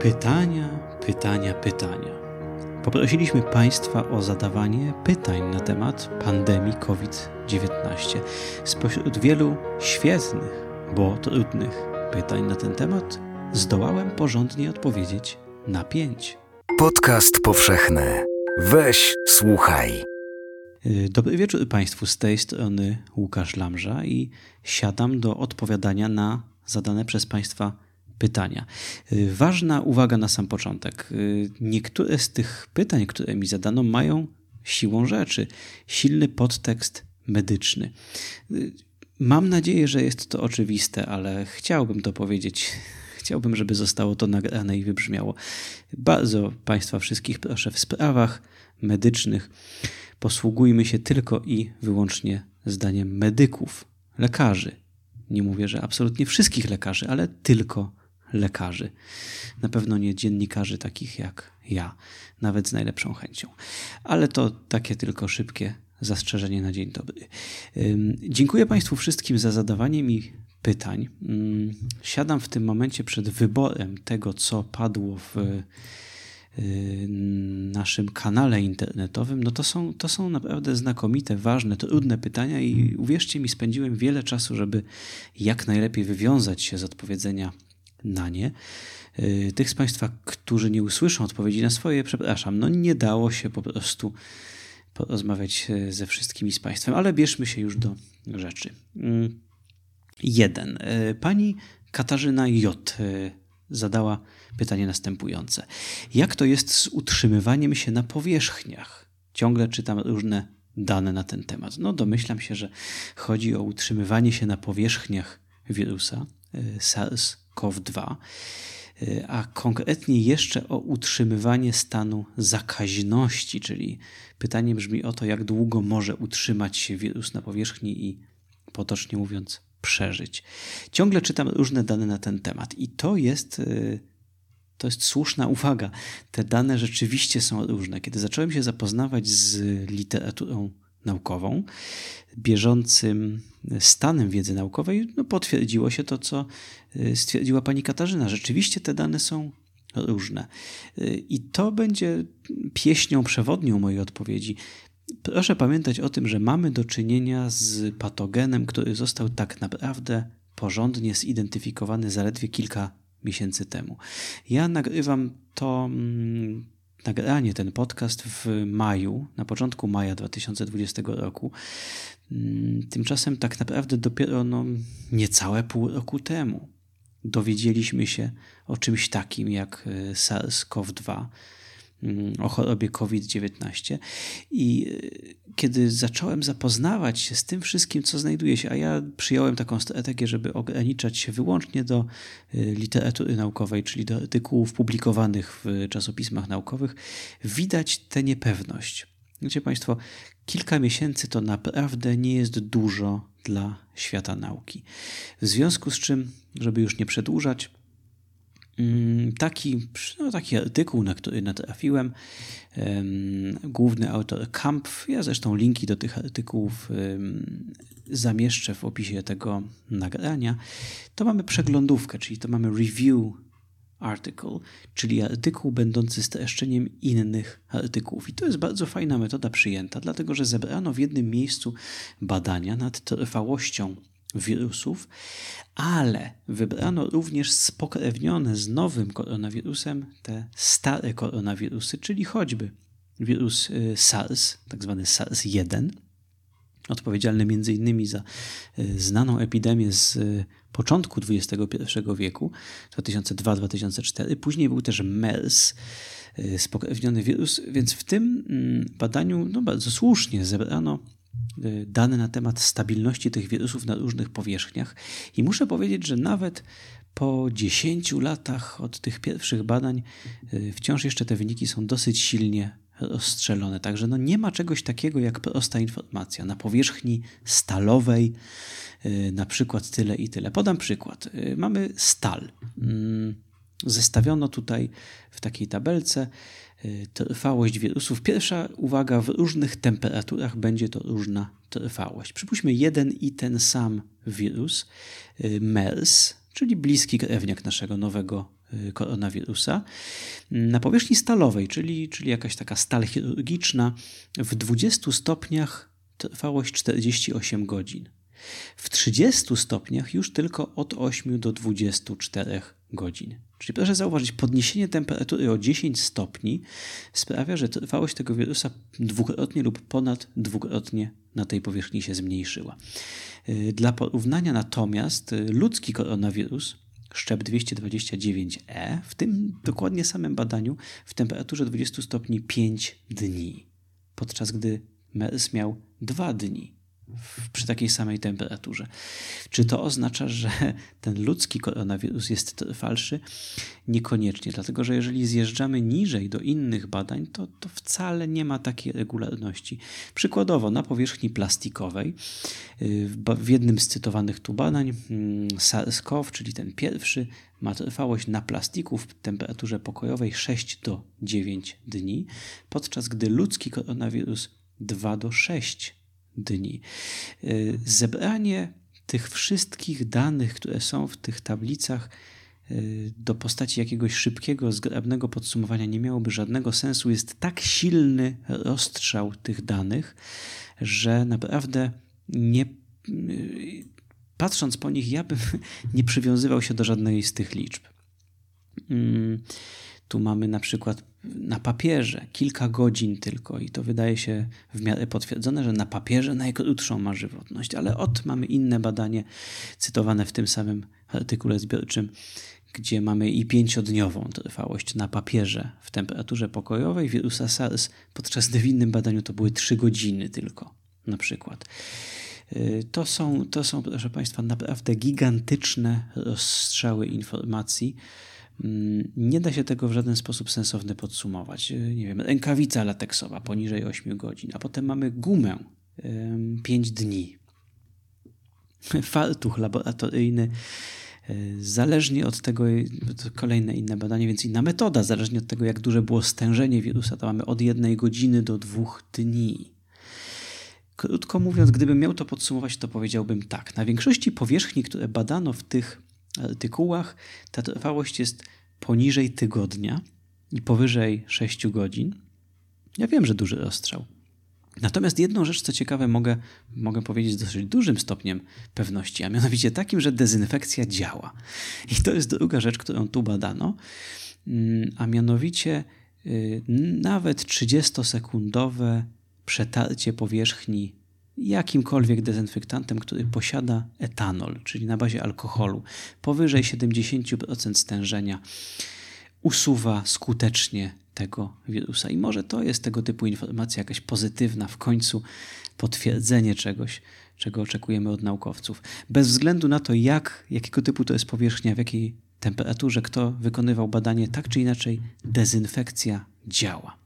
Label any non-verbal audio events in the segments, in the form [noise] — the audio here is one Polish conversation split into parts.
Pytania, pytania, pytania. Poprosiliśmy Państwa o zadawanie pytań na temat pandemii COVID-19. Spośród wielu świetnych, bo trudnych pytań na ten temat, zdołałem porządnie odpowiedzieć na pięć. Podcast powszechny. Weź, słuchaj. Y, dobry wieczór Państwu, z tej strony Łukasz Lamża i siadam do odpowiadania na zadane przez Państwa pytania. Y, ważna uwaga na sam początek. Y, niektóre z tych pytań, które mi zadano, mają siłą rzeczy silny podtekst medyczny. Mam nadzieję, że jest to oczywiste, ale chciałbym to powiedzieć. Chciałbym, żeby zostało to nagrane i wybrzmiało. Bardzo Państwa wszystkich proszę w sprawach medycznych posługujmy się tylko i wyłącznie zdaniem medyków, lekarzy. Nie mówię, że absolutnie wszystkich lekarzy, ale tylko lekarzy. Na pewno nie dziennikarzy takich jak ja, nawet z najlepszą chęcią. Ale to takie tylko szybkie zastrzeżenie na dzień dobry. Dziękuję Państwu wszystkim za zadawanie mi pytań. Siadam w tym momencie przed wyborem tego, co padło w Y, naszym kanale internetowym, no to są, to są naprawdę znakomite, ważne, trudne pytania i uwierzcie mi, spędziłem wiele czasu, żeby jak najlepiej wywiązać się z odpowiedzenia na nie. Y, tych z Państwa, którzy nie usłyszą odpowiedzi na swoje, przepraszam, no nie dało się po prostu porozmawiać y, ze wszystkimi z Państwem, ale bierzmy się już do rzeczy. Jeden. Pani Katarzyna J zadała pytanie następujące. Jak to jest z utrzymywaniem się na powierzchniach? Ciągle czytam różne dane na ten temat. No, domyślam się, że chodzi o utrzymywanie się na powierzchniach wirusa e, SARS-CoV-2, e, a konkretnie jeszcze o utrzymywanie stanu zakaźności, czyli pytanie brzmi o to, jak długo może utrzymać się wirus na powierzchni i potocznie mówiąc, przeżyć. Ciągle czytam różne dane na ten temat i to jest, to jest słuszna uwaga. Te dane rzeczywiście są różne. Kiedy zacząłem się zapoznawać z literaturą naukową, bieżącym stanem wiedzy naukowej, no potwierdziło się to, co y, stwierdziła pani Katarzyna. Rzeczywiście te dane są różne. Y, I to będzie pieśnią przewodnią mojej odpowiedzi. Proszę pamiętać o tym, że mamy do czynienia z patogenem, który został tak naprawdę porządnie zidentyfikowany zaledwie kilka miesięcy temu. Ja nagrywam to mm, nagranie, ten podcast w maju, na początku maja 2020 roku. Mm, tymczasem tak naprawdę dopiero no, niecałe pół roku temu dowiedzieliśmy się o czymś takim jak e, SARS-CoV-2 Mm, o chorobie COVID-19. I y, kiedy zacząłem zapoznawać się z tym wszystkim, co znajduje się, a ja przyjąłem taką strategię, żeby ograniczać się wyłącznie do y, literatury naukowej, czyli do artykułów publikowanych w czasopismach naukowych, widać tę niepewność. Wiecie Państwo, kilka miesięcy to naprawdę nie jest dużo dla świata nauki. W związku z czym, żeby już nie przedłużać, Mm, taki, no, taki artykuł, na który natrafiłem. Główny autor Kampf. Ja zresztą linki do tych artykułów zamieszczę w opisie tego nagrania. To mamy przeglądówkę, czyli to mamy review article, czyli artykuł będący streszczeniem innych artykułów. I to jest bardzo fajna metoda przyjęta, dlatego że zebrano w jednym miejscu badania nad trwałością wirusów, ale wybrano również spokrewnione z nowym koronawirusem te stare koronawirusy, czyli choćby wirus y, SARS, tak zwany SARS-1, odpowiedzialny m.in. za y, znaną epidemię z y, początku XXI wieku, 2002-2004. Później był też MERS, spokrewniony wirus, więc w tym mm, badaniu no, bardzo słusznie zebrano dane na temat stabilności tych wirusów na różnych powierzchniach. I muszę powiedzieć, że nawet po 10 latach od tych pierwszych badań y, wciąż jeszcze te wyniki są dosyć silnie rozstrzelone. Także no nie ma czegoś takiego jak prosta informacja. Na powierzchni stalowej y, na przykład tyle i tyle. Podam przykład. Mamy stal. Mm, zestawiono tutaj w takiej tabelce Y, trwałość wirusów. Pierwsza uwaga, w różnych temperaturach będzie to różna trwałość. Przypuśćmy jeden i ten sam wirus, y, MERS, czyli bliski krewniak naszego nowego y, koronawirusa, na powierzchni stalowej, czyli, czyli jakaś taka stal chirurgiczna, w 20 stopniach trwałość 48 godzin. W 30 stopniach już tylko od 8 do 24 godzin. Czyli proszę zauważyć, podniesienie temperatury o 10 stopni sprawia, że trwałość tego wirusa dwukrotnie lub ponad dwukrotnie na tej powierzchni się zmniejszyła. Y, dla porównania natomiast y, ludzki koronawirus, szczep 229E, w tym dokładnie samym badaniu w temperaturze 20 stopni 5 dni, podczas gdy MERS miał 2 dni przy takiej samej temperaturze. Czy to oznacza, że [laughs] ten ludzki koronawirus jest trwalszy? Niekoniecznie, dlatego że jeżeli zjeżdżamy niżej do innych badań, to, to wcale nie ma takiej regularności. Przykładowo na powierzchni plastikowej y, w jednym z cytowanych tu badań mm, SARS-CoV, czyli ten pierwszy, ma trwałość na plastiku w temperaturze pokojowej 6 do 9 dni, podczas gdy ludzki koronawirus 2 do 6 dni. Y, zebranie tych wszystkich danych, które są w tych tablicach, y, do postaci jakiegoś szybkiego, zgrabnego podsumowania nie miałoby żadnego sensu. Jest tak silny rozstrzał tych danych, że naprawdę nie. Y, patrząc po nich, ja bym [laughs] nie przywiązywał się do żadnej z tych liczb. Tu mamy na przykład na papierze kilka godzin tylko i to wydaje się w miarę potwierdzone, że na papierze najkrótszą ma żywotność, ale od mamy inne badanie cytowane w tym samym artykule zbiorczym, gdzie mamy i pięciodniową trwałość na papierze w temperaturze pokojowej wirusa SARS, podczas gdy w innym badaniu to były trzy godziny tylko na przykład. Y, to są, to są, proszę Państwa, naprawdę gigantyczne rozstrzały informacji, nie da się tego w żaden sposób sensowny podsumować. Y, nie wiem, rękawica lateksowa poniżej 8 godzin, a potem mamy gumę 5 dni. [laughs] Fartuch laboratoryjny. Y, zależnie od tego, kolejne inne badanie, więc inna metoda, zależnie od tego, jak duże było stężenie wirusa, to mamy od jednej godziny do dwóch dni. Krótko mówiąc, gdybym miał to podsumować, to powiedziałbym tak. Na większości powierzchni, które badano w tych artykułach ta trwałość jest poniżej tygodnia i powyżej 6 godzin. Ja wiem, że duży rozstrzał. Natomiast jedną rzecz, co ciekawe, mogę, mogę powiedzieć z dosyć dużym stopniem pewności, a mianowicie takim, że dezynfekcja działa. I to jest druga rzecz, którą tu badano, mm, a mianowicie y, nawet 30-sekundowe przetarcie powierzchni jakimkolwiek dezynfektantem, który posiada etanol, czyli na bazie alkoholu, powyżej 70% stężenia, usuwa skutecznie tego wirusa. I może to jest tego typu informacja jakaś pozytywna, w końcu potwierdzenie czegoś, czego oczekujemy od naukowców. Bez względu na to, jak, jakiego typu to jest powierzchnia, w jakiej temperaturze, kto wykonywał badanie, tak czy inaczej dezynfekcja działa.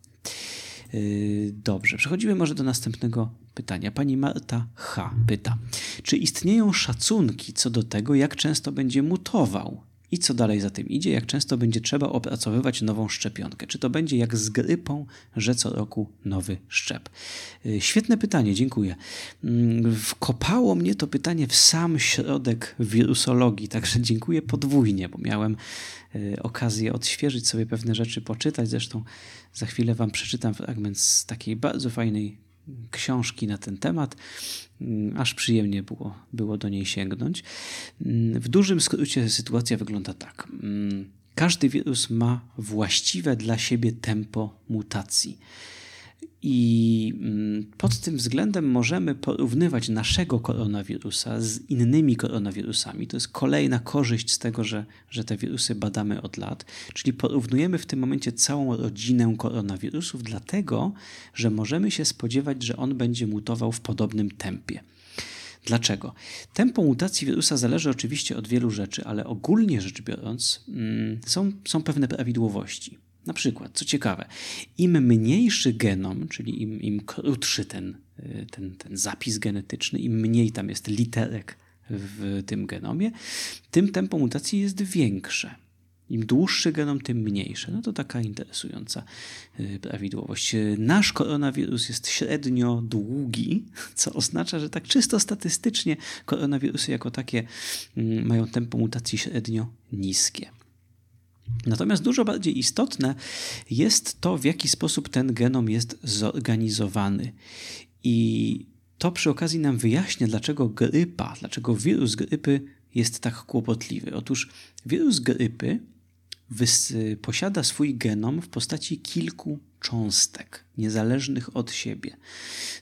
Yy, dobrze, przechodzimy może do następnego pytania. Pani Marta H. pyta, czy istnieją szacunki co do tego, jak często będzie mutował i co dalej za tym idzie, jak często będzie trzeba opracowywać nową szczepionkę? Czy to będzie jak z grypą, że co roku nowy szczep? Yy, świetne pytanie, dziękuję. Mm, wkopało mnie to pytanie w sam środek wirusologii, także dziękuję podwójnie, bo miałem okazję odświeżyć sobie pewne rzeczy, poczytać. Zresztą za chwilę Wam przeczytam fragment z takiej bardzo fajnej książki na ten temat, mm, aż przyjemnie było, było do niej sięgnąć. Mm, w dużym skrócie sytuacja wygląda tak. Mm, każdy wirus ma właściwe dla siebie tempo mutacji. I mm, pod tym względem możemy porównywać naszego koronawirusa z innymi koronawirusami. To jest kolejna korzyść z tego, że, że te wirusy badamy od lat. Czyli porównujemy w tym momencie całą rodzinę koronawirusów, dlatego że możemy się spodziewać, że on będzie mutował w podobnym tempie. Dlaczego? Tempo mutacji wirusa zależy oczywiście od wielu rzeczy, ale ogólnie rzecz biorąc, mm, są, są pewne prawidłowości. Na przykład, co ciekawe, im mniejszy genom, czyli im, im krótszy ten, y, ten, ten zapis genetyczny, im mniej tam jest literek w tym genomie, tym tempo mutacji jest większe. Im dłuższy genom, tym mniejszy. No to taka interesująca y, prawidłowość. Nasz koronawirus jest średnio długi, [laughs] co oznacza, że tak czysto statystycznie koronawirusy jako takie mm, mają tempo mutacji średnio niskie. Natomiast dużo bardziej istotne jest to, w jaki sposób ten genom jest zorganizowany. I to przy okazji nam wyjaśnia, dlaczego grypa, dlaczego wirus grypy jest tak kłopotliwy. Otóż wirus grypy posiada swój genom w postaci kilku cząstek, niezależnych od siebie.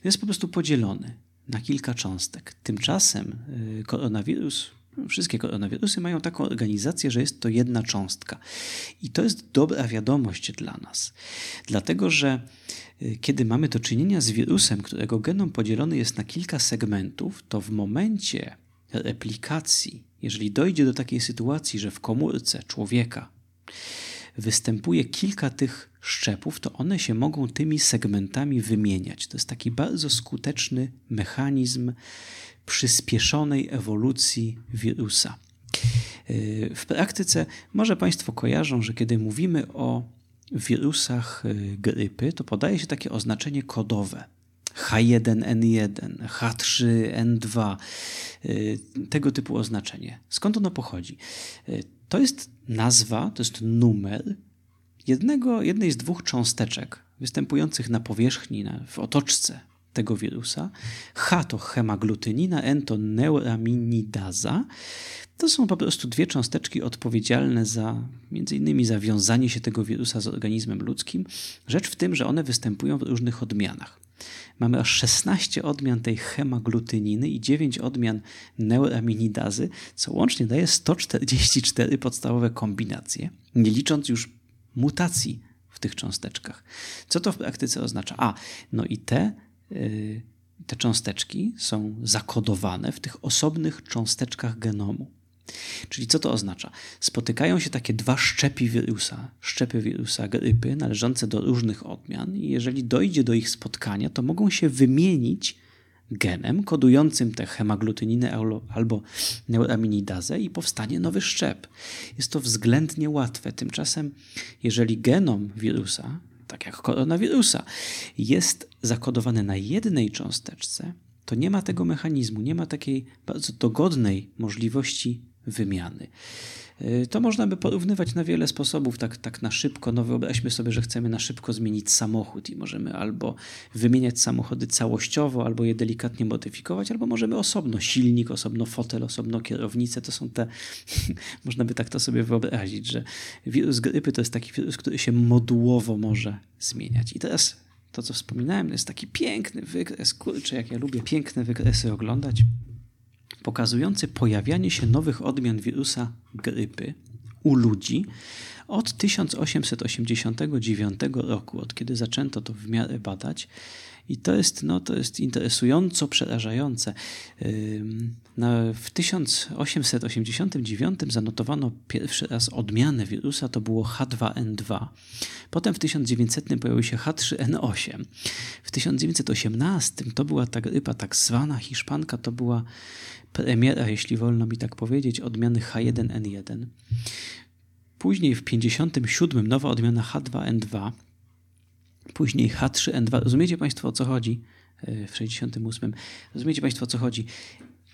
Jest po prostu podzielony na kilka cząstek. Tymczasem y, koronawirus, wszystkie koronawirusy mają taką organizację, że jest to jedna cząstka. I to jest dobra wiadomość dla nas, dlatego że y, kiedy mamy do czynienia z wirusem, którego genom podzielony jest na kilka segmentów, to w momencie replikacji, jeżeli dojdzie do takiej sytuacji, że w komórce człowieka występuje kilka tych szczepów, to one się mogą tymi segmentami wymieniać. To jest taki bardzo skuteczny mechanizm przyspieszonej ewolucji wirusa. Yy, w praktyce może Państwo kojarzą, że kiedy mówimy o wirusach yy, grypy, to podaje się takie oznaczenie kodowe. H1N1, H3N2, tego typu oznaczenie. Skąd ono pochodzi? To jest nazwa, to jest numer jednego, jednej z dwóch cząsteczek występujących na powierzchni, na, w otoczce tego wirusa. H to hemaglutynina, N to neuraminidaza. To są po prostu dwie cząsteczki odpowiedzialne za między innymi za wiązanie się tego wirusa z organizmem ludzkim. Rzecz w tym, że one występują w różnych odmianach. Mamy aż 16 odmian tej hemaglutyniny i 9 odmian neuraminidazy, co łącznie daje 144 podstawowe kombinacje, nie licząc już mutacji w tych cząsteczkach. Co to w praktyce oznacza? A, no i te, te cząsteczki są zakodowane w tych osobnych cząsteczkach genomu. Czyli co to oznacza? Spotykają się takie dwa szczepy wirusa, szczepy wirusa grypy należące do różnych odmian i jeżeli dojdzie do ich spotkania, to mogą się wymienić genem kodującym tę hemaglutyninę albo neuraminidazę i powstanie nowy szczep. Jest to względnie łatwe. Tymczasem, jeżeli genom wirusa, tak jak koronawirusa, jest zakodowany na jednej cząsteczce, to nie ma tego mechanizmu, nie ma takiej bardzo dogodnej możliwości wymiany. Y, to można by porównywać na wiele sposobów, tak, tak na szybko. No wyobraźmy sobie, że chcemy na szybko zmienić samochód i możemy albo wymieniać samochody całościowo, albo je delikatnie modyfikować, albo możemy osobno silnik, osobno fotel, osobno kierownicę. To są te, [laughs] można by tak to sobie wyobrazić, że wirus grypy to jest taki wirus, który się modułowo może zmieniać. I teraz to, co wspominałem, to jest taki piękny wykres, kurczę, jak ja lubię piękne wykresy oglądać pokazujący pojawianie się nowych odmian wirusa grypy u ludzi od 1889 roku, od kiedy zaczęto to w miarę badać. I to jest, no, to jest interesująco przerażające. W 1889 zanotowano pierwszy raz odmianę wirusa, to było H2N2. Potem w 1900 pojawił się H3N8. W 1918 to była ta grypa tak zwana hiszpanka, to była premiera, jeśli wolno mi tak powiedzieć, odmiany H1N1. Później w 57 nowa odmiana H2N2, później H3N2. Rozumiecie Państwo o co chodzi? E, w 68. Rozumiecie Państwo o co chodzi?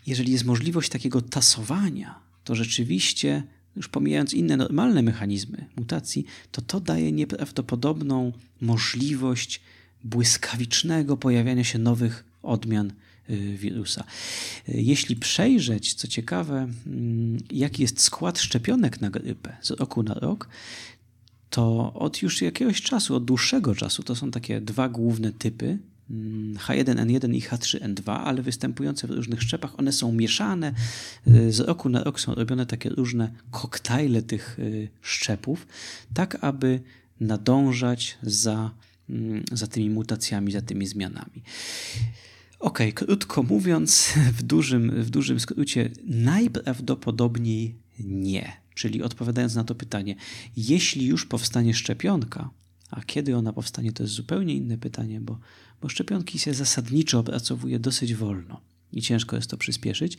Jeżeli jest możliwość takiego tasowania, to rzeczywiście, już pomijając inne normalne mechanizmy mutacji, to to daje nieprawdopodobną możliwość błyskawicznego pojawiania się nowych odmian Y, wirusa. Y, jeśli przejrzeć, co ciekawe, mm, jaki jest skład szczepionek na grypę z roku na rok, to od już jakiegoś czasu, od dłuższego czasu, to są takie dwa główne typy H1N1 i H3N2, ale występujące w różnych szczepach. One są mieszane. Y, z roku na rok są robione takie różne koktajle tych szczepów, tak aby nadążać za, mm, za tymi mutacjami, za tymi zmianami. Ok, krótko mówiąc, [laughs] w dużym, w dużym skrócie, najprawdopodobniej nie. Czyli odpowiadając na to pytanie, jeśli już powstanie szczepionka, a kiedy ona powstanie, to jest zupełnie inne pytanie, bo, bo szczepionki się zasadniczo opracowuje dosyć wolno i ciężko jest to przyspieszyć,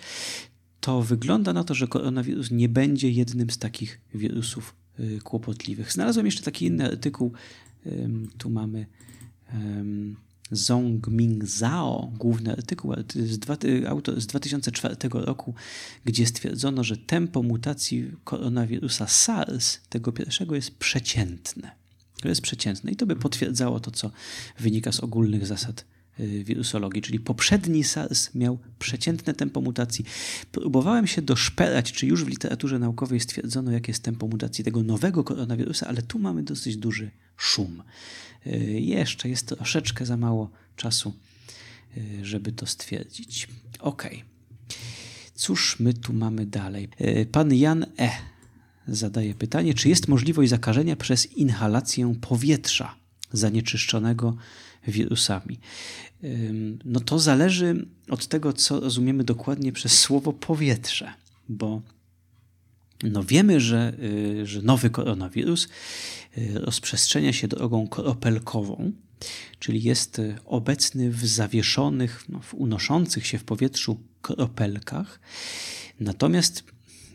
to wygląda na to, że koronawirus nie będzie jednym z takich wirusów kłopotliwych. Znalazłem jeszcze taki inny artykuł. Tu mamy Zong-Ming Zhao, główny artykuł z, dwa, auto, z 2004 roku, gdzie stwierdzono, że tempo mutacji koronawirusa SARS, tego pierwszego, jest przeciętne. To jest przeciętne i to by potwierdzało to, co wynika z ogólnych zasad y, wirusologii, czyli poprzedni SARS miał przeciętne tempo mutacji. Próbowałem się doszperać, czy już w literaturze naukowej stwierdzono, jakie jest tempo mutacji tego nowego koronawirusa, ale tu mamy dosyć duży szum. Y, jeszcze jest troszeczkę za mało czasu, y, żeby to stwierdzić. Ok. Cóż my tu mamy dalej? Y, pan Jan E. zadaje pytanie, czy jest możliwość zakażenia przez inhalację powietrza zanieczyszczonego wirusami? No to zależy od tego, co rozumiemy dokładnie przez słowo powietrze, bo no wiemy, że, że nowy koronawirus rozprzestrzenia się drogą kropelkową, czyli jest y, obecny w zawieszonych, no, w unoszących się w powietrzu kropelkach. Natomiast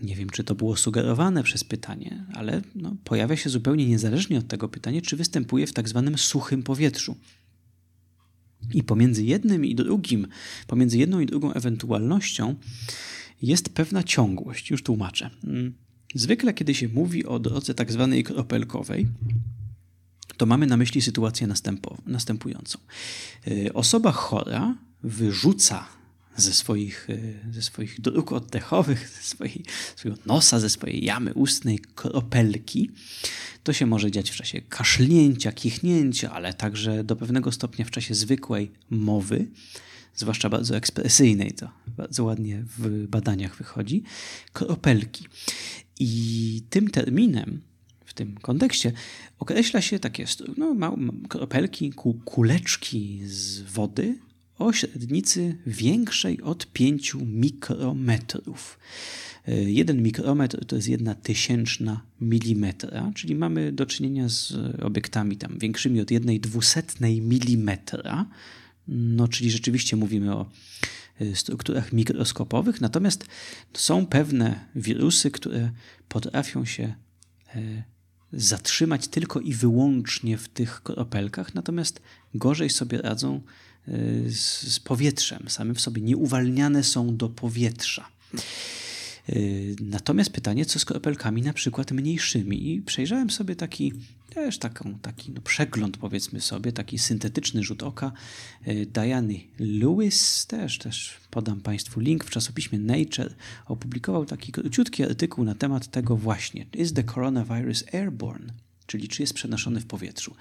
nie wiem, czy to było sugerowane przez pytanie, ale no, pojawia się zupełnie niezależnie od tego pytanie, czy występuje w tak zwanym suchym powietrzu. I pomiędzy jednym i drugim, pomiędzy jedną i drugą ewentualnością jest pewna ciągłość. Już tłumaczę. Zwykle, kiedy się mówi o drodze tak zwanej kropelkowej, to mamy na myśli sytuację następującą. Y, osoba chora wyrzuca ze swoich, y, ze swoich dróg oddechowych, ze swojej, swojego nosa, ze swojej jamy ustnej kropelki. To się może dziać w czasie kaszlnięcia, kichnięcia, ale także do pewnego stopnia w czasie zwykłej mowy zwłaszcza bardzo ekspresyjnej, to bardzo ładnie w badaniach wychodzi, kropelki. I tym terminem w tym kontekście określa się takie no, kropelki, kuleczki z wody o średnicy większej od 5 mikrometrów. Jeden mikrometr to jest jedna tysięczna milimetra, czyli mamy do czynienia z obiektami tam większymi od jednej dwusetnej milimetra, no, czyli rzeczywiście mówimy o strukturach mikroskopowych, natomiast są pewne wirusy, które potrafią się e, zatrzymać tylko i wyłącznie w tych kropelkach, natomiast gorzej sobie radzą e, z, powietrzem. Same w sobie nieuwalniane są do powietrza. E, natomiast pytanie, co z kropelkami na przykład mniejszymi? I przejrzałem sobie taki też taką, taki no, przegląd, powiedzmy sobie, taki syntetyczny rzut oka e, Diany Lewis, też, też podam Państwu link w czasopiśmie Nature, opublikował taki króciutki artykuł na temat tego właśnie, is the coronavirus airborne, czyli czy jest przenoszony w powietrzu.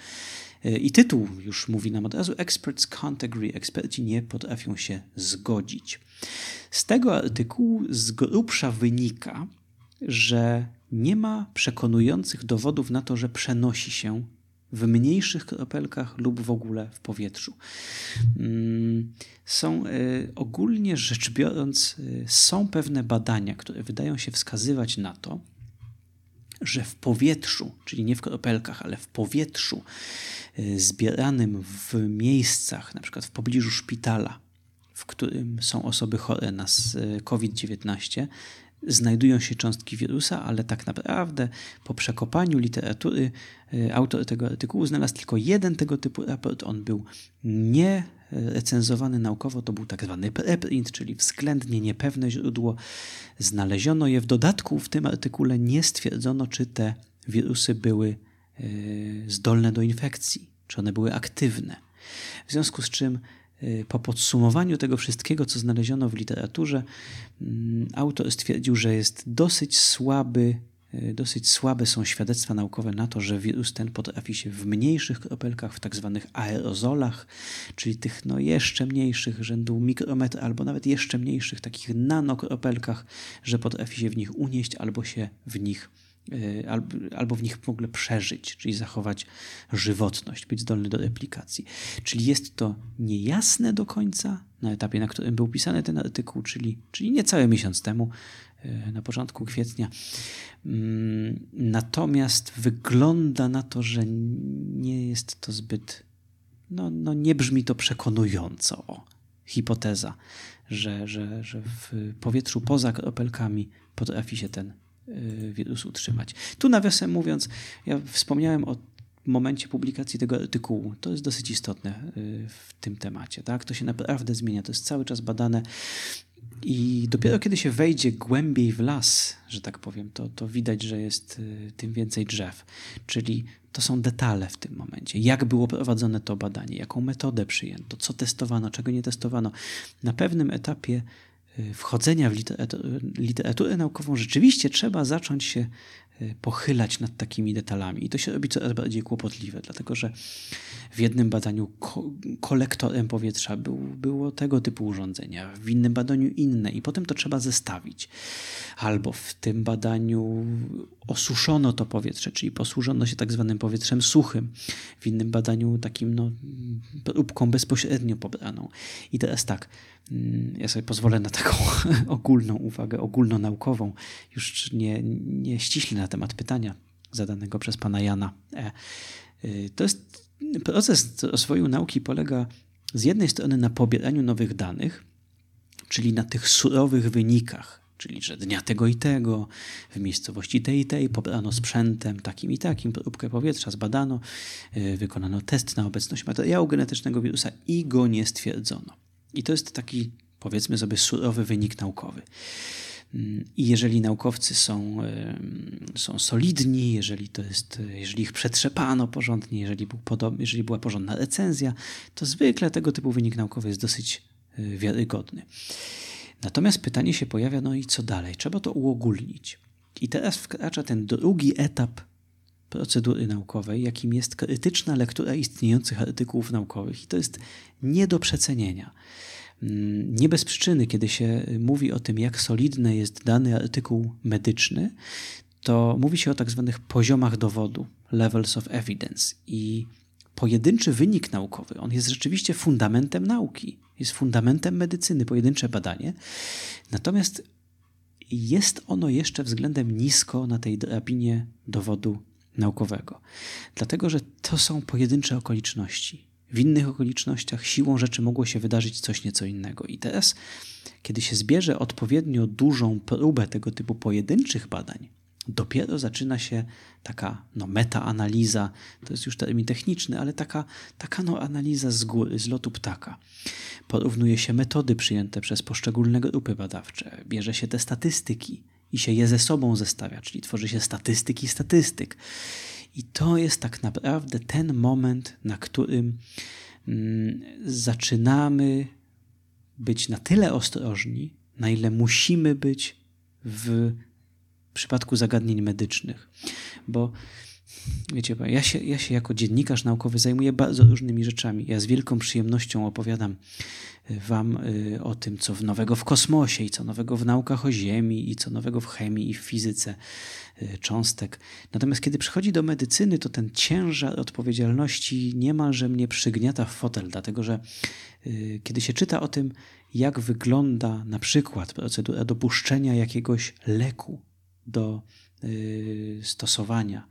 E, I tytuł już mówi nam od razu, experts can't agree, eksperci nie potrafią się zgodzić. Z tego artykułu z grubsza wynika, że nie ma przekonujących dowodów na to, że przenosi się w mniejszych kropelkach lub w ogóle w powietrzu. Mm, są e, ogólnie rzecz biorąc, e, są pewne badania, które wydają się wskazywać na to, że w powietrzu, czyli nie w kropelkach, ale w powietrzu e, zbieranym w miejscach, na przykład w pobliżu szpitala, w którym są osoby chore na COVID-19, znajdują się cząstki wirusa, ale tak naprawdę po przekopaniu literatury y, autor tego artykułu znalazł tylko jeden tego typu raport. On był nie recenzowany naukowo, to był tak zwany preprint, czyli względnie niepewne źródło. Znaleziono je w dodatku, w tym artykule nie stwierdzono, czy te wirusy były y, zdolne do infekcji, czy one były aktywne. W związku z czym po podsumowaniu tego wszystkiego, co znaleziono w literaturze, mm, autor stwierdził, że jest dosyć słaby, y, dosyć słabe są świadectwa naukowe na to, że wirus ten potrafi się w mniejszych kropelkach, w tak zwanych aerozolach, czyli tych no jeszcze mniejszych, rzędu mikrometra, albo nawet jeszcze mniejszych, takich nanokropelkach, że potrafi się w nich unieść albo się w nich Y, albo w nich w ogóle przeżyć, czyli zachować żywotność, być zdolny do replikacji. Czyli jest to niejasne do końca na etapie, na którym był pisany ten artykuł, czyli, czyli niecały miesiąc temu, y, na początku kwietnia. Mm, natomiast wygląda na to, że nie jest to zbyt, no, no nie brzmi to przekonująco. O, hipoteza, że, że, że w powietrzu poza kropelkami potrafi się ten wirus utrzymać. Tu nawiasem mówiąc, ja wspomniałem o momencie publikacji tego artykułu. To jest dosyć istotne w tym temacie. Tak? To się naprawdę zmienia, to jest cały czas badane. I dopiero kiedy się wejdzie głębiej w las, że tak powiem, to, to widać, że jest tym więcej drzew. Czyli to są detale w tym momencie. Jak było prowadzone to badanie, jaką metodę przyjęto, co testowano, czego nie testowano. Na pewnym etapie y, wchodzenia w literaturę naukową rzeczywiście trzeba zacząć się Y, pochylać nad takimi detalami. I to się robi coraz bardziej kłopotliwe, dlatego że w jednym badaniu ko kolektorem powietrza był, było tego typu urządzenia, w innym badaniu inne, i potem to trzeba zestawić. Albo w tym badaniu osuszono to powietrze, czyli posłużono się tak zwanym powietrzem suchym, w innym badaniu takim no, próbką bezpośrednio pobraną. I teraz tak, Mm, ja sobie pozwolę na taką [laughs] ogólną uwagę, ogólnonaukową, już nie, nie ściśle na temat pytania zadanego przez pana Jana E. Y, to jest proces rozwoju nauki polega z jednej strony na pobieraniu nowych danych, czyli na tych surowych wynikach, czyli że dnia tego i tego, w miejscowości tej i tej pobrano sprzętem takim i takim, próbkę powietrza zbadano, y, wykonano test na obecność materiału genetycznego wirusa i go nie stwierdzono. I to jest taki, powiedzmy sobie, surowy wynik naukowy. Mm, I jeżeli naukowcy są, są solidni, jeżeli, to jest, jeżeli ich przetrzepano porządnie, jeżeli, był podob, jeżeli była porządna recenzja, to zwykle tego typu wynik naukowy jest dosyć y, wiarygodny. Natomiast pytanie się pojawia, no i co dalej? Trzeba to uogólnić. I teraz wkracza ten drugi etap procedury naukowej, jakim jest krytyczna lektura istniejących artykułów naukowych. I to jest nie do przecenienia. Mm, nie bez przyczyny, kiedy się mówi o tym, jak solidny jest dany artykuł medyczny, to mówi się o tak zwanych poziomach dowodu, levels of evidence. I pojedynczy wynik naukowy, on jest rzeczywiście fundamentem nauki, jest fundamentem medycyny, pojedyncze badanie. Natomiast jest ono jeszcze względem nisko na tej drabinie dowodu naukowego. Dlatego, że to są pojedyncze okoliczności. W innych okolicznościach siłą rzeczy mogło się wydarzyć coś nieco innego. I teraz, kiedy się zbierze odpowiednio dużą próbę tego typu pojedynczych badań, dopiero zaczyna się taka no, metaanaliza, to jest już termin techniczny, ale taka, taka no, analiza z góry, z lotu ptaka. Porównuje się metody przyjęte przez poszczególne grupy badawcze, bierze się te statystyki i się je ze sobą zestawia, czyli tworzy się statystyki statystyk. I to jest tak naprawdę ten moment, na którym mm, zaczynamy być na tyle ostrożni, na ile musimy być w przypadku zagadnień medycznych. Bo wiecie, ja się, ja się jako dziennikarz naukowy zajmuję bardzo różnymi rzeczami. Ja z wielką przyjemnością opowiadam Wam y, o tym, co nowego w kosmosie i co nowego w naukach o Ziemi i co nowego w chemii i w fizyce y, cząstek. Natomiast kiedy przychodzi do medycyny, to ten ciężar odpowiedzialności niemalże mnie przygniata w fotel, dlatego że y, kiedy się czyta o tym, jak wygląda na przykład procedura dopuszczenia jakiegoś leku do stosowania,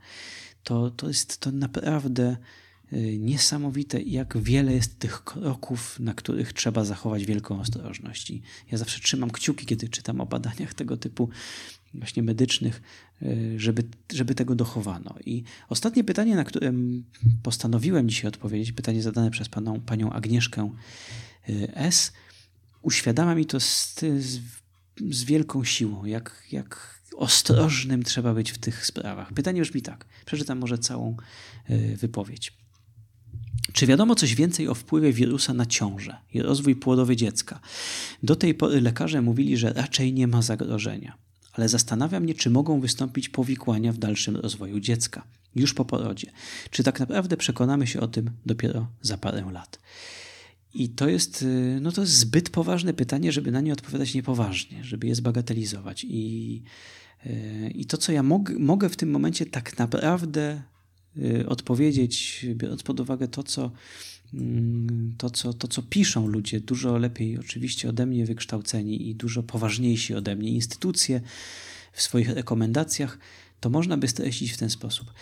to, to jest to naprawdę Y, niesamowite, jak wiele jest tych kroków, na których trzeba zachować wielką ostrożność. I ja zawsze trzymam kciuki, kiedy czytam o badaniach tego typu właśnie medycznych, y, żeby, żeby tego dochowano. I ostatnie pytanie, na które postanowiłem dzisiaj odpowiedzieć, pytanie zadane przez paną, panią Agnieszkę y, S., uświadamia mi to z, z, z wielką siłą, jak, jak ostrożnym trzeba być w tych sprawach. Pytanie brzmi tak, przeczytam może całą wypowiedź. Czy wiadomo coś więcej o wpływie wirusa na ciążę i rozwój płodowy dziecka? Do tej pory lekarze mówili, że raczej nie ma zagrożenia, ale zastanawia mnie, czy mogą wystąpić powikłania w dalszym rozwoju dziecka, już po porodzie. Czy tak naprawdę przekonamy się o tym dopiero za parę lat? I to jest, y, no to jest zbyt poważne pytanie, żeby na nie odpowiadać niepoważnie, żeby je zbagatelizować. I, y, i to, co ja mog, mogę w tym momencie tak naprawdę Y, odpowiedzieć, biorąc pod uwagę to, co, mm, to, co, to, co piszą ludzie, dużo lepiej oczywiście ode mnie wykształceni i dużo poważniejsi ode mnie instytucje w swoich rekomendacjach, to można by streścić w ten sposób.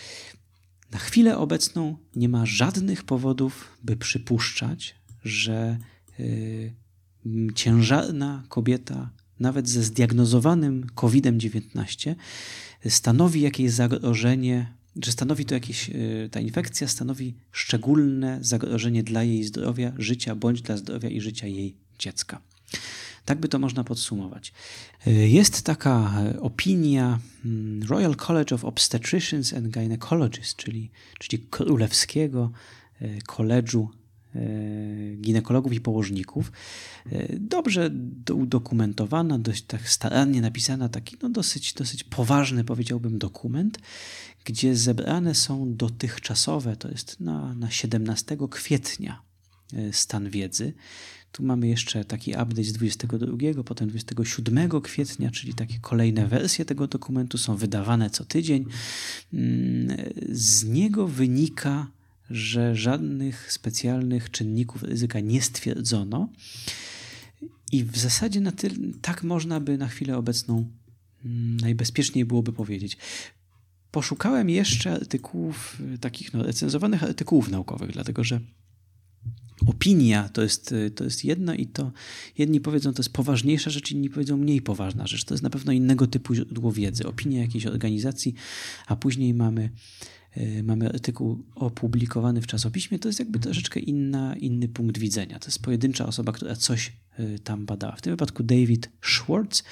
Na chwilę obecną nie ma żadnych powodów, by przypuszczać, że yy, ciężarna kobieta nawet ze zdiagnozowanym COVID-19, stanowi jakieś zagrożenie, że stanowi to jakieś, e, ta infekcja stanowi szczególne zagrożenie dla jej zdrowia, życia, bądź dla zdrowia i życia jej dziecka. Tak by to można podsumować. E, jest taka opinia mm, Royal College of Obstetricians and Gynecologists, czyli, czyli Królewskiego Koledżu ginekologów i położników. Dobrze udokumentowana, dość tak starannie napisana, taki no dosyć, dosyć poważny powiedziałbym dokument, gdzie zebrane są dotychczasowe, to jest na, na 17 kwietnia e, stan wiedzy. Tu mamy jeszcze taki update z 22, potem 27 kwietnia, czyli takie kolejne wersje tego dokumentu są wydawane co tydzień. Mm, z niego wynika, że żadnych specjalnych czynników ryzyka nie stwierdzono. I w zasadzie na tyle, tak można by na chwilę obecną mm, najbezpieczniej byłoby powiedzieć. Poszukałem jeszcze artykułów, y, takich no, recenzowanych artykułów naukowych, dlatego że opinia to jest, y, to jest jedno i to jedni powiedzą, to jest poważniejsza rzecz, inni powiedzą mniej poważna rzecz. To jest na pewno innego typu źródło wiedzy. Opinia jakiejś organizacji, a później mamy, mamy artykuł opublikowany w czasopiśmie. To jest jakby troszeczkę inna, inny punkt widzenia. To jest pojedyncza osoba, która coś tam badała. W tym wypadku David Schwartz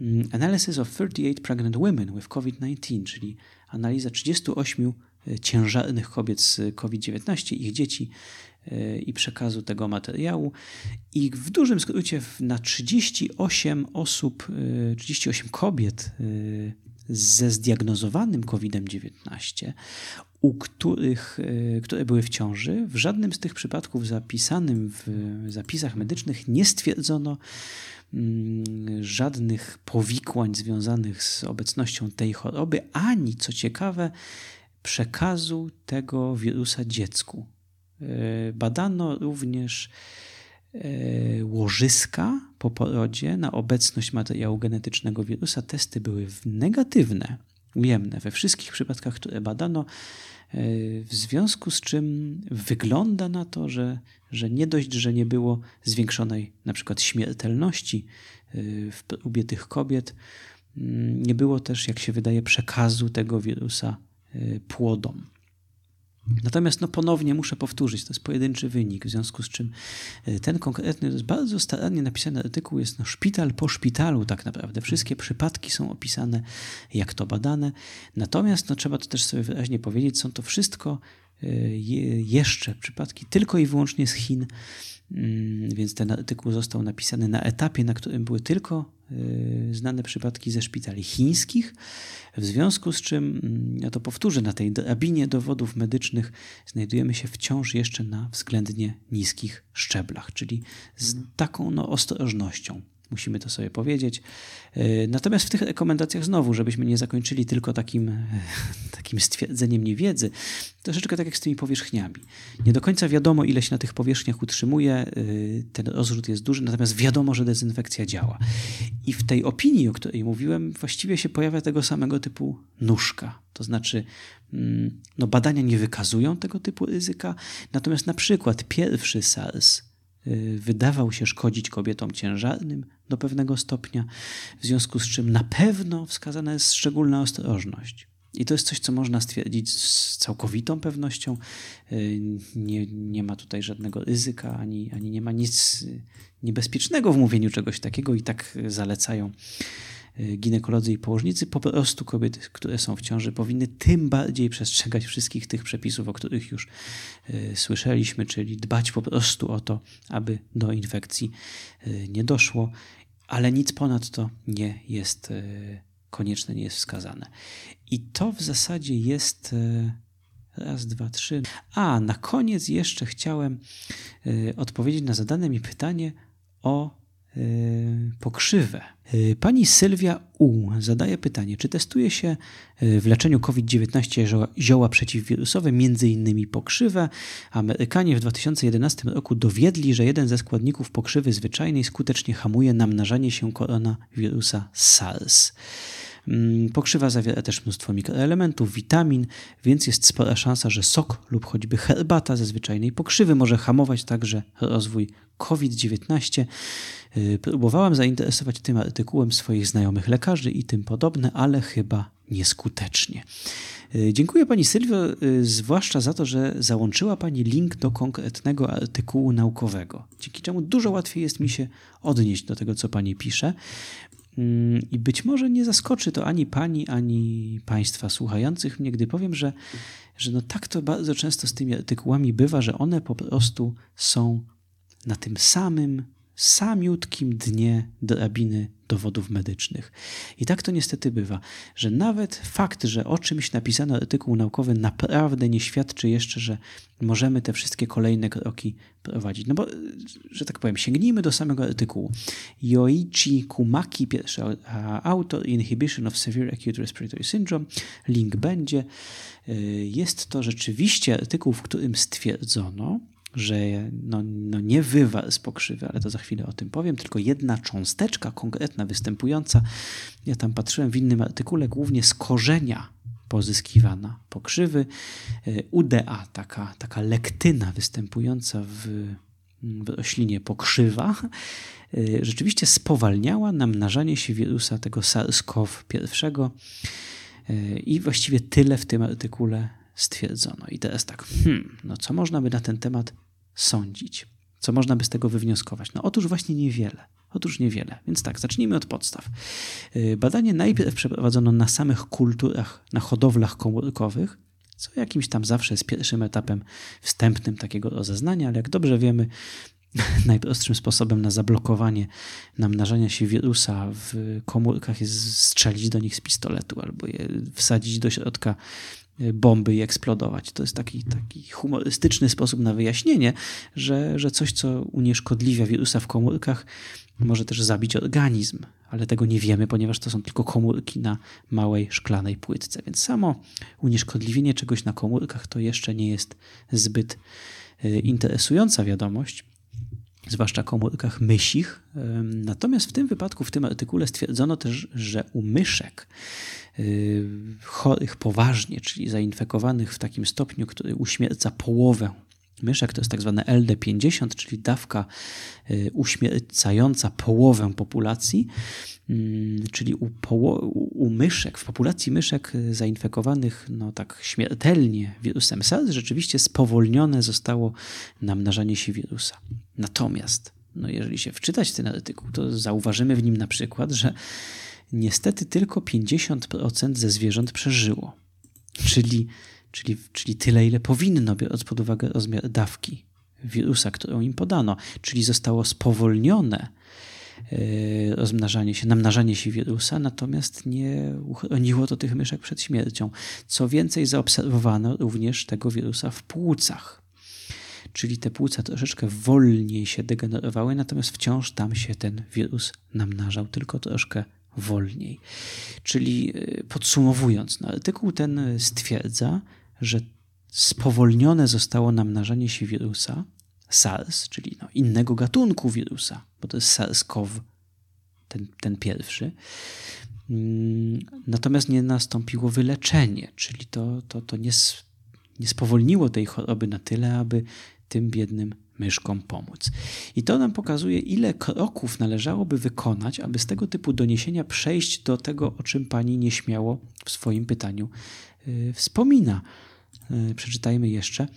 Mm, analysis of 38 pregnant women with COVID-19, czyli analiza 38 e, ciężarnych kobiet z COVID-19, ich dzieci i przekazu tego materiału. I w dużym skrócie na 38 osób, 38 e, kobiet ze zdiagnozowanym COVID-19, u których, które były w ciąży, w żadnym z tych przypadków zapisanym w zapisach medycznych nie stwierdzono Mm, żadnych powikłań związanych z obecnością tej choroby, ani co ciekawe, przekazu tego wirusa dziecku. E, badano również e, łożyska po porodzie na obecność materiału genetycznego wirusa. Testy były negatywne, ujemne we wszystkich przypadkach, które badano. E, w związku z czym wygląda na to, że, że nie dość, że nie było zwiększonej na przykład śmiertelności e, w próbie tych kobiet, mm, nie było też, jak się wydaje, przekazu tego wirusa e, płodom. Natomiast no ponownie muszę powtórzyć, to jest pojedynczy wynik, w związku z czym e, ten konkretny, to jest bardzo starannie napisany artykuł, jest no szpital po szpitalu tak naprawdę. Wszystkie przypadki są opisane, jak to badane. Natomiast no trzeba to też sobie wyraźnie powiedzieć, są to wszystko e, jeszcze przypadki tylko i wyłącznie z Chin, więc ten artykuł został napisany na etapie, na którym były tylko e, znane przypadki ze szpitali chińskich. W związku z czym, mm, ja to powtórzę, na tej drabinie dowodów medycznych znajdujemy się wciąż jeszcze na względnie niskich szczeblach, czyli z taką no, ostrożnością. Musimy to sobie powiedzieć. E, natomiast w tych rekomendacjach znowu, żebyśmy nie zakończyli tylko takim, e, [laughs] takim stwierdzeniem niewiedzy, troszeczkę tak jak z tymi powierzchniami. Nie do końca wiadomo, ile się na tych powierzchniach utrzymuje, e, ten rozrzut jest duży, natomiast wiadomo, że dezynfekcja działa. I w tej opinii, o której mówiłem, właściwie się pojawia tego samego typu nóżka. To znaczy, mm, no badania nie wykazują tego typu ryzyka, natomiast na przykład pierwszy SARS wydawał się szkodzić kobietom ciężarnym do pewnego stopnia, w związku z czym na pewno wskazana jest szczególna ostrożność. I to jest coś, co można stwierdzić z całkowitą pewnością. Y, nie, nie ma tutaj żadnego ryzyka, ani, ani nie ma nic niebezpiecznego w mówieniu czegoś takiego, i tak zalecają Y, ginekolodzy i położnicy, po prostu kobiety, które są w ciąży, powinny tym bardziej przestrzegać wszystkich tych przepisów, o których już y, słyszeliśmy, czyli dbać po prostu o to, aby do infekcji y, nie doszło, ale nic ponadto nie jest konieczne, nie jest wskazane. I to w zasadzie jest. Raz, dwa, trzy. A na koniec jeszcze chciałem odpowiedzieć na zadane mi pytanie o Y, pokrzywę. Y, pani Sylwia U. zadaje pytanie, czy testuje się y, w leczeniu COVID-19 zioła, przeciwwirusowe, innymi pokrzywę. Amerykanie w 2011 roku dowiedli, że jeden ze składników pokrzywy zwyczajnej skutecznie hamuje namnażanie się koronawirusa SARS. Mm, pokrzywa zawiera też mnóstwo mikroelementów, witamin, więc jest spora szansa, że sok lub choćby herbata ze zwyczajnej pokrzywy może hamować także rozwój COVID-19. Y, próbowałam zainteresować tym artykułem swoich znajomych lekarzy i tym podobne, ale chyba nieskutecznie. Y, dziękuję Pani Sylwio, y, zwłaszcza za to, że załączyła Pani link do konkretnego artykułu naukowego, dzięki czemu dużo łatwiej jest mi się odnieść do tego, co Pani pisze. Mm, I być może nie zaskoczy to ani Pani, ani Państwa słuchających mnie, gdy powiem, że, że no tak to bardzo często z tymi artykułami bywa, że one po prostu są na tym samym samiutkim dnie drabiny dowodów medycznych. I tak to niestety bywa, że nawet fakt, że o czymś napisano artykuł naukowy naprawdę nie świadczy jeszcze, że możemy te wszystkie kolejne kroki prowadzić. No bo, że tak powiem, sięgnijmy do samego artykułu. Yoichi Kumaki, pierwszy autor, Inhibition of Severe Acute Respiratory Syndrome, link będzie. Jest to rzeczywiście artykuł, w którym stwierdzono, że no, no nie wywar z pokrzywy, ale to za chwilę o tym powiem, tylko jedna cząsteczka konkretna występująca. Ja tam patrzyłem w innym artykule, głównie z korzenia pozyskiwana pokrzywy. E, UDA, taka, taka lektyna występująca w, w roślinie pokrzywa, e, rzeczywiście spowalniała namnażanie się wirusa tego SARS-CoV-1 e, i właściwie tyle w tym artykule stwierdzono. I teraz tak, hmm, no co można by na ten temat sądzić? Co można by z tego wywnioskować? No otóż właśnie niewiele. Otóż niewiele. Więc tak, zacznijmy od podstaw. Y, badanie najpierw przeprowadzono na samych kulturach, na hodowlach komórkowych, co jakimś tam zawsze jest pierwszym etapem wstępnym takiego rozeznania, ale jak dobrze wiemy, [laughs] najprostszym sposobem na zablokowanie namnażania się wirusa w komórkach jest strzelić do nich z pistoletu albo je wsadzić do środka bomby i eksplodować. To jest taki, taki humorystyczny sposób na wyjaśnienie, że, że coś, co unieszkodliwia wirusa w komórkach, może też zabić organizm, ale tego nie wiemy, ponieważ to są tylko komórki na małej szklanej płytce. Więc samo unieszkodliwienie czegoś na komórkach to jeszcze nie jest zbyt e, interesująca wiadomość zwłaszcza komórkach mysich. Natomiast w tym wypadku, w tym artykule stwierdzono też, że u myszek y, chorych poważnie, czyli zainfekowanych w takim stopniu, który uśmierca połowę myszek, to jest tak zwane LD50, czyli dawka y, uśmiercająca połowę populacji, mm, czyli u, u, myszek, w populacji myszek y, zainfekowanych no tak śmiertelnie wirusem SARS rzeczywiście spowolnione zostało namnażanie się wirusa. Natomiast no jeżeli się wczytać ten artykuł, to zauważymy w nim na przykład, że niestety tylko 50% ze zwierząt przeżyło. Czyli czyli, czyli tyle, ile powinno, biorąc pod uwagę rozmiar dawki wirusa, którą im podano, czyli zostało spowolnione e, rozmnażanie się, namnażanie się wirusa, natomiast nie uchroniło to tych myszek przed śmiercią. Co więcej, zaobserwowano również tego wirusa w płucach. Czyli te płuca troszeczkę wolniej się degenerowały, natomiast wciąż tam się ten wirus namnażał, tylko troszkę wolniej. Czyli e, podsumowując, no, artykuł ten stwierdza, że spowolnione zostało namnażanie się wirusa SARS, czyli no innego gatunku wirusa, bo to jest SARS-CoV, ten, ten pierwszy. Mm, natomiast nie nastąpiło wyleczenie, czyli to, to, to nie, nie spowolniło tej choroby na tyle, aby tym biednym myszkom pomóc. I to nam pokazuje, ile kroków należałoby wykonać, aby z tego typu doniesienia przejść do tego, o czym pani nieśmiało w swoim pytaniu yy, wspomina. E, przeczytajmy jeszcze.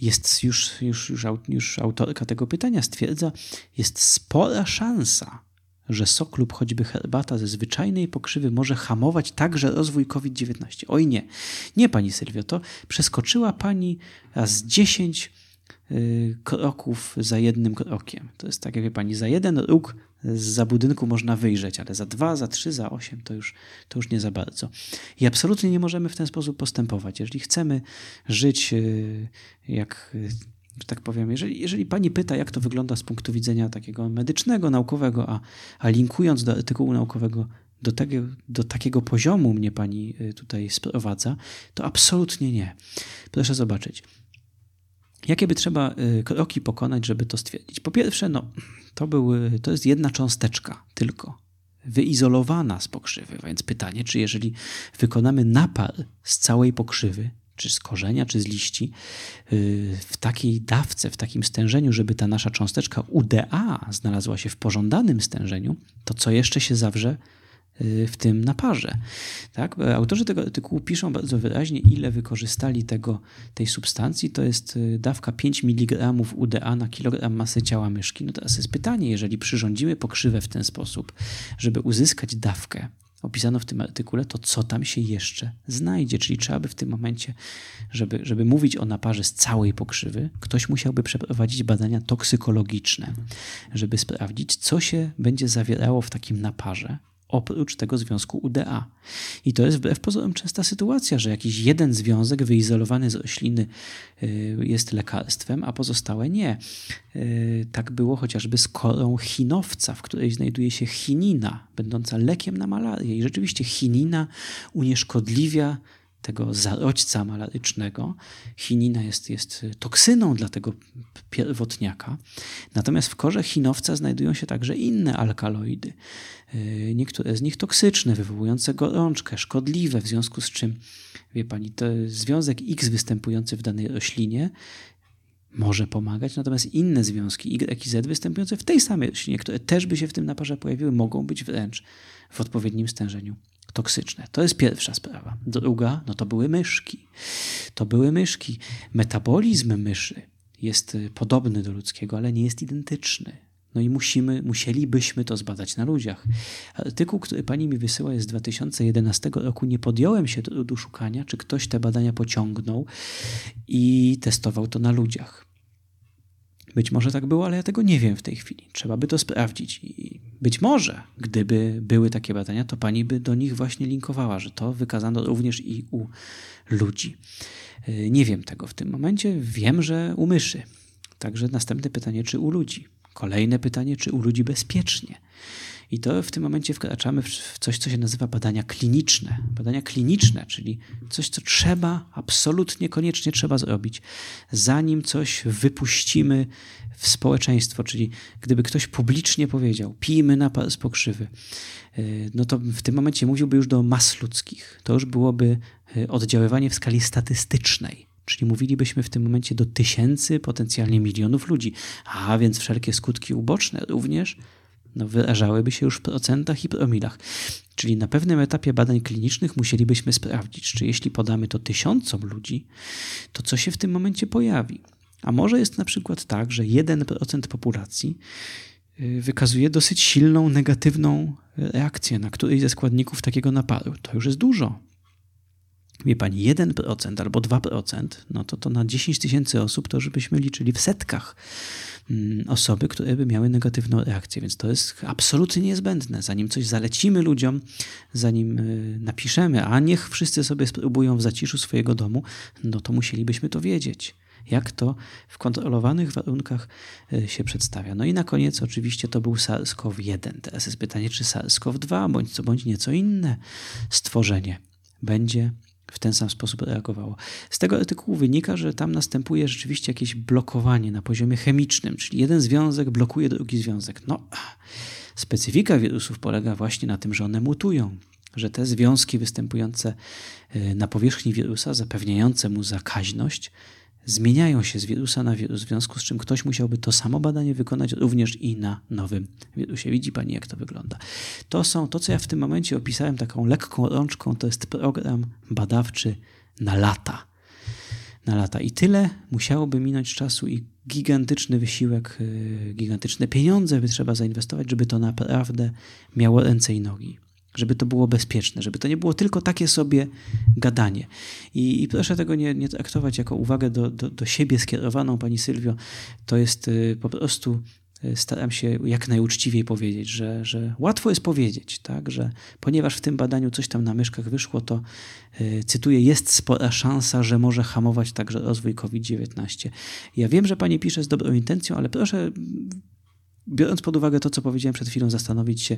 Jest już, już, już, już autorka tego pytania stwierdza, jest spora szansa, że sok lub choćby herbata ze zwyczajnej pokrzywy może hamować także rozwój COVID-19. Oj nie, nie pani Sylwio, to przeskoczyła pani raz 10 y, kroków za jednym krokiem. To jest tak, jak wie pani, za jeden róg za budynku można wyjrzeć, ale za dwa, za trzy, za osiem to już, to już nie za bardzo. I absolutnie nie możemy w ten sposób postępować. Jeżeli chcemy żyć y, jak y, tak powiem, jeżeli, jeżeli pani pyta, jak to wygląda z punktu widzenia takiego medycznego, naukowego, a, a linkując do artykułu naukowego, do, tego, do takiego poziomu mnie pani y, tutaj sprowadza, to absolutnie nie. Proszę zobaczyć. Jakie by trzeba y, kroki pokonać, żeby to stwierdzić? Po pierwsze, no, to, był, to jest jedna cząsteczka tylko, wyizolowana z pokrzywy. Więc pytanie, czy jeżeli wykonamy napar z całej pokrzywy, czy z korzenia, czy z liści, y, w takiej dawce, w takim stężeniu, żeby ta nasza cząsteczka UDA znalazła się w pożądanym stężeniu, to co jeszcze się zawrze w tym naparze. Tak? Autorzy tego artykułu piszą bardzo wyraźnie, ile wykorzystali tego, tej substancji. To jest y, dawka 5 mg UDA na kilogram masy ciała myszki. No teraz jest pytanie, jeżeli przyrządzimy pokrzywę w ten sposób, żeby uzyskać dawkę opisano w tym artykule, to co tam się jeszcze znajdzie. Czyli trzeba by w tym momencie, żeby, żeby mówić o naparze z całej pokrzywy, ktoś musiałby przeprowadzić badania toksykologiczne, żeby sprawdzić, co się będzie zawierało w takim naparze, oprócz tego związku UDA. I to jest wbrew pozorom częsta sytuacja, że jakiś jeden związek wyizolowany z rośliny y, jest lekarstwem, a pozostałe nie. Y, tak było chociażby z korą chinowca, w której znajduje się chinina, będąca lekiem na malarię. I rzeczywiście chinina unieszkodliwia tego zarodźca malarycznego. Chinina jest, jest toksyną dla tego pierwotniaka. Natomiast w korze chinowca znajdują się także inne alkaloidy. E, niektóre z nich toksyczne, wywołujące gorączkę, szkodliwe, w związku z czym, wie pani, związek X występujący w danej roślinie może pomagać, natomiast inne związki Y i Z występujące w tej samej roślinie, które też by się w tym naparze pojawiły, mogą być wręcz w odpowiednim stężeniu toksyczne. To jest pierwsza sprawa. Druga, no to były myszki. To były myszki. Metabolizm myszy jest y, podobny do ludzkiego, ale nie jest identyczny. No i musimy, musielibyśmy to zbadać na ludziach. Artykuł, który pani mi wysyła jest z 2011 roku. Nie podjąłem się trudu szukania, czy ktoś te badania pociągnął i testował to na ludziach. Być może tak było, ale ja tego nie wiem w tej chwili. Trzeba by to sprawdzić. I być może, gdyby były takie badania, to pani by do nich właśnie linkowała, że to wykazano również i u ludzi. Y, nie wiem tego w tym momencie. Wiem, że u myszy. Także następne pytanie, czy u ludzi. Kolejne pytanie, czy u ludzi bezpiecznie. I to w tym momencie wkraczamy w coś, co się nazywa badania kliniczne. Badania kliniczne, czyli coś, co trzeba, absolutnie koniecznie trzeba zrobić, zanim coś wypuścimy w społeczeństwo. Czyli gdyby ktoś publicznie powiedział, pijmy napar z pokrzywy, y, no to w tym momencie mówiłby już do mas ludzkich. To już byłoby y, oddziaływanie w skali statystycznej. Czyli mówilibyśmy w tym momencie do tysięcy, potencjalnie milionów ludzi, a więc wszelkie skutki uboczne również no, wyrażałyby się już w procentach i promilach. Czyli na pewnym etapie badań klinicznych musielibyśmy sprawdzić, czy jeśli podamy to tysiącom ludzi, to co się w tym momencie pojawi. A może jest na przykład tak, że 1% populacji y, wykazuje dosyć silną negatywną reakcję na któryś ze składników takiego naparu. To już jest dużo. Wie pani, 1% albo 2%, no to to na 10 tysięcy osób to, żebyśmy liczyli w setkach Mm, osoby, które by miały negatywną reakcję, więc to jest absolutnie niezbędne. Zanim coś zalecimy ludziom, zanim y, napiszemy, a niech wszyscy sobie spróbują w zaciszu swojego domu, no to musielibyśmy to wiedzieć jak to w kontrolowanych warunkach y, się przedstawia. No i na koniec oczywiście to był SARS-CoV-1. Teraz jest pytanie, czy SARS-CoV-2 bądź co bądź nieco inne stworzenie będzie w ten sam sposób reagowało. Z tego artykułu wynika, że tam następuje rzeczywiście jakieś blokowanie na poziomie chemicznym, czyli jeden związek blokuje drugi związek. No, specyfika wirusów polega właśnie na tym, że one mutują, że te związki występujące y, na powierzchni wirusa, zapewniające mu zakaźność, zmieniają się z wirusa na wirus, w związku z czym ktoś musiałby to samo badanie wykonać również i na nowym wirusie. Widzi Pani, jak to wygląda. To są, to co ja w tym momencie opisałem taką lekką rączką, to jest program badawczy na lata. Na lata. I tyle musiałoby minąć czasu i gigantyczny wysiłek, y, gigantyczne pieniądze by trzeba zainwestować, żeby to naprawdę miało ręce i nogi żeby to było bezpieczne, żeby to nie było tylko takie sobie gadanie. I, i proszę tego nie, nie, traktować jako uwagę do, do, do siebie skierowaną, Pani Sylwio. To jest y, po prostu y, staram się jak najuczciwiej powiedzieć, że, że łatwo jest powiedzieć, tak, że ponieważ w tym badaniu coś tam na myszkach wyszło, to y, cytuję, jest spora szansa, że może hamować także rozwój COVID-19. Ja wiem, że pani pisze z dobrą intencją, ale proszę biorąc pod uwagę to, co powiedziałem przed chwilą, zastanowić się,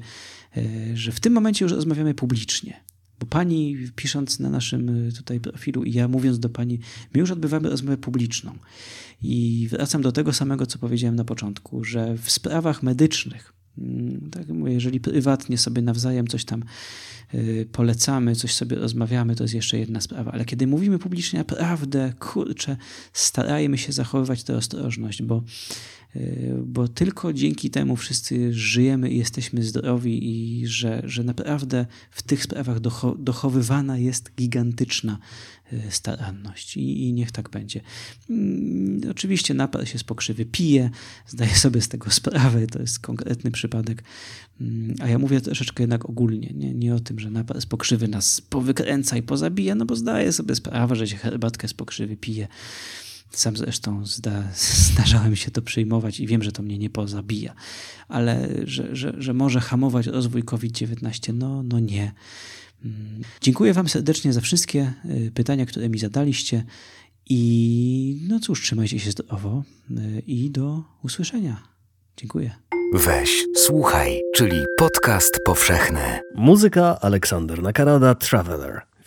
e, że w tym momencie już rozmawiamy publicznie. Bo pani, pisząc na naszym e, tutaj profilu i ja mówiąc do pani, my już odbywamy rozmowę publiczną. I wracam do tego samego, co powiedziałem na początku, że w sprawach medycznych, mm, tak mówię, jeżeli prywatnie sobie nawzajem coś tam y, polecamy, coś sobie rozmawiamy, to jest jeszcze jedna sprawa. Ale kiedy mówimy publicznie naprawdę, kurczę, starajmy się zachowywać tę ostrożność, bo bo tylko dzięki temu wszyscy żyjemy i jesteśmy zdrowi i że, że naprawdę w tych sprawach dochowywana jest gigantyczna y, staranność. I, i niech tak będzie. Mm, oczywiście napar się z pokrzywy pije, zdaję sobie z tego sprawę, to jest konkretny przypadek, mm, a ja mówię troszeczkę jednak ogólnie, nie, nie o tym, że napar z pokrzywy nas powykręca i pozabija, no bo zdaję sobie sprawę, że się herbatkę z pokrzywy pije sam zresztą zda, [laughs] zdarzałem się to przyjmować i wiem, że to mnie nie pozabija, ale że, że, że może hamować rozwój COVID-19, no, no nie. Mm. Dziękuję Wam serdecznie za wszystkie y, pytania, które mi zadaliście. I no cóż, trzymajcie się zdrowo y, i do usłyszenia. Dziękuję. Weź, słuchaj, czyli podcast powszechny. Muzyka Aleksander Nakarada Traveler.